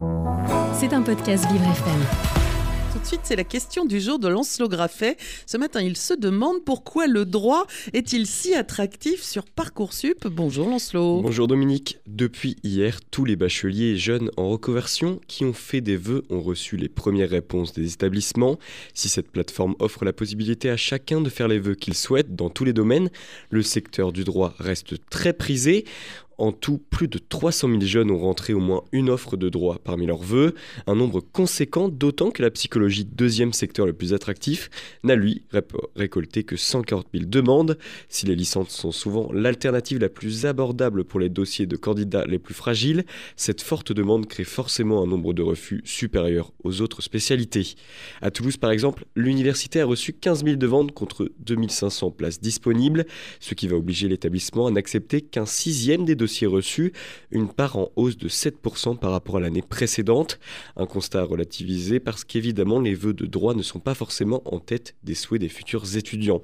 C'est un podcast Vivre FM. Tout de suite, c'est la question du jour de Lancelot Graffet. Ce matin, il se demande pourquoi le droit est-il si attractif sur Parcoursup. Bonjour Lancelot. Bonjour Dominique. Depuis hier, tous les bacheliers et jeunes en reconversion qui ont fait des vœux ont reçu les premières réponses des établissements. Si cette plateforme offre la possibilité à chacun de faire les vœux qu'il souhaite dans tous les domaines, le secteur du droit reste très prisé. En tout, plus de 300 000 jeunes ont rentré au moins une offre de droit parmi leurs vœux, un nombre conséquent, d'autant que la psychologie, deuxième secteur le plus attractif, n'a lui récolté que 140 000 demandes. Si les licences sont souvent l'alternative la plus abordable pour les dossiers de candidats les plus fragiles, cette forte demande crée forcément un nombre de refus supérieur aux autres spécialités. À Toulouse, par exemple, l'université a reçu 15 000 demandes contre 2500 places disponibles, ce qui va obliger l'établissement à n'accepter qu'un sixième des dossiers reçu, une part en hausse de 7% par rapport à l'année précédente. Un constat relativisé parce qu'évidemment les vœux de droit ne sont pas forcément en tête des souhaits des futurs étudiants.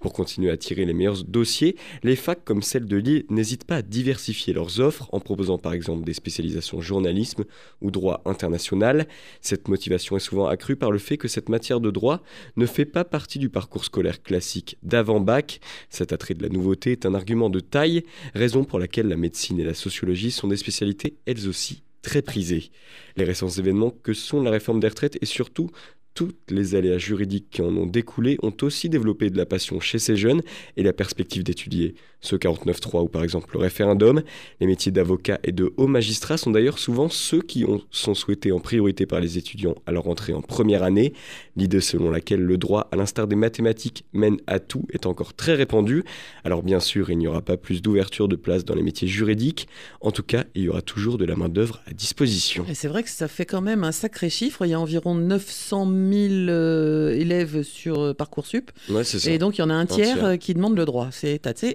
Pour continuer à tirer les meilleurs dossiers, les facs comme celle de Lille n'hésitent pas à diversifier leurs offres en proposant par exemple des spécialisations journalisme ou droit international. Cette motivation est souvent accrue par le fait que cette matière de droit ne fait pas partie du parcours scolaire classique d'avant-bac. Cet attrait de la nouveauté est un argument de taille, raison pour laquelle la médecine et la sociologie sont des spécialités elles aussi très prisées. Les récents événements que sont la réforme des retraites et surtout toutes les aléas juridiques qui en ont découlé ont aussi développé de la passion chez ces jeunes et la perspective d'étudier ce 49.3 ou par exemple le référendum. Les métiers d'avocat et de haut magistrat sont d'ailleurs souvent ceux qui ont, sont souhaités en priorité par les étudiants à leur entrée en première année. L'idée selon laquelle le droit, à l'instar des mathématiques, mène à tout est encore très répandue. Alors bien sûr, il n'y aura pas plus d'ouverture de place dans les métiers juridiques. En tout cas, il y aura toujours de la main-d'œuvre à disposition. Et c'est vrai que ça fait quand même un sacré chiffre. Il y a environ 900 000 euh, élèves sur euh, Parcoursup. Ouais, c'est ça. Et donc, il y en a un tiers tiers. euh, qui demande le droit. C'est assez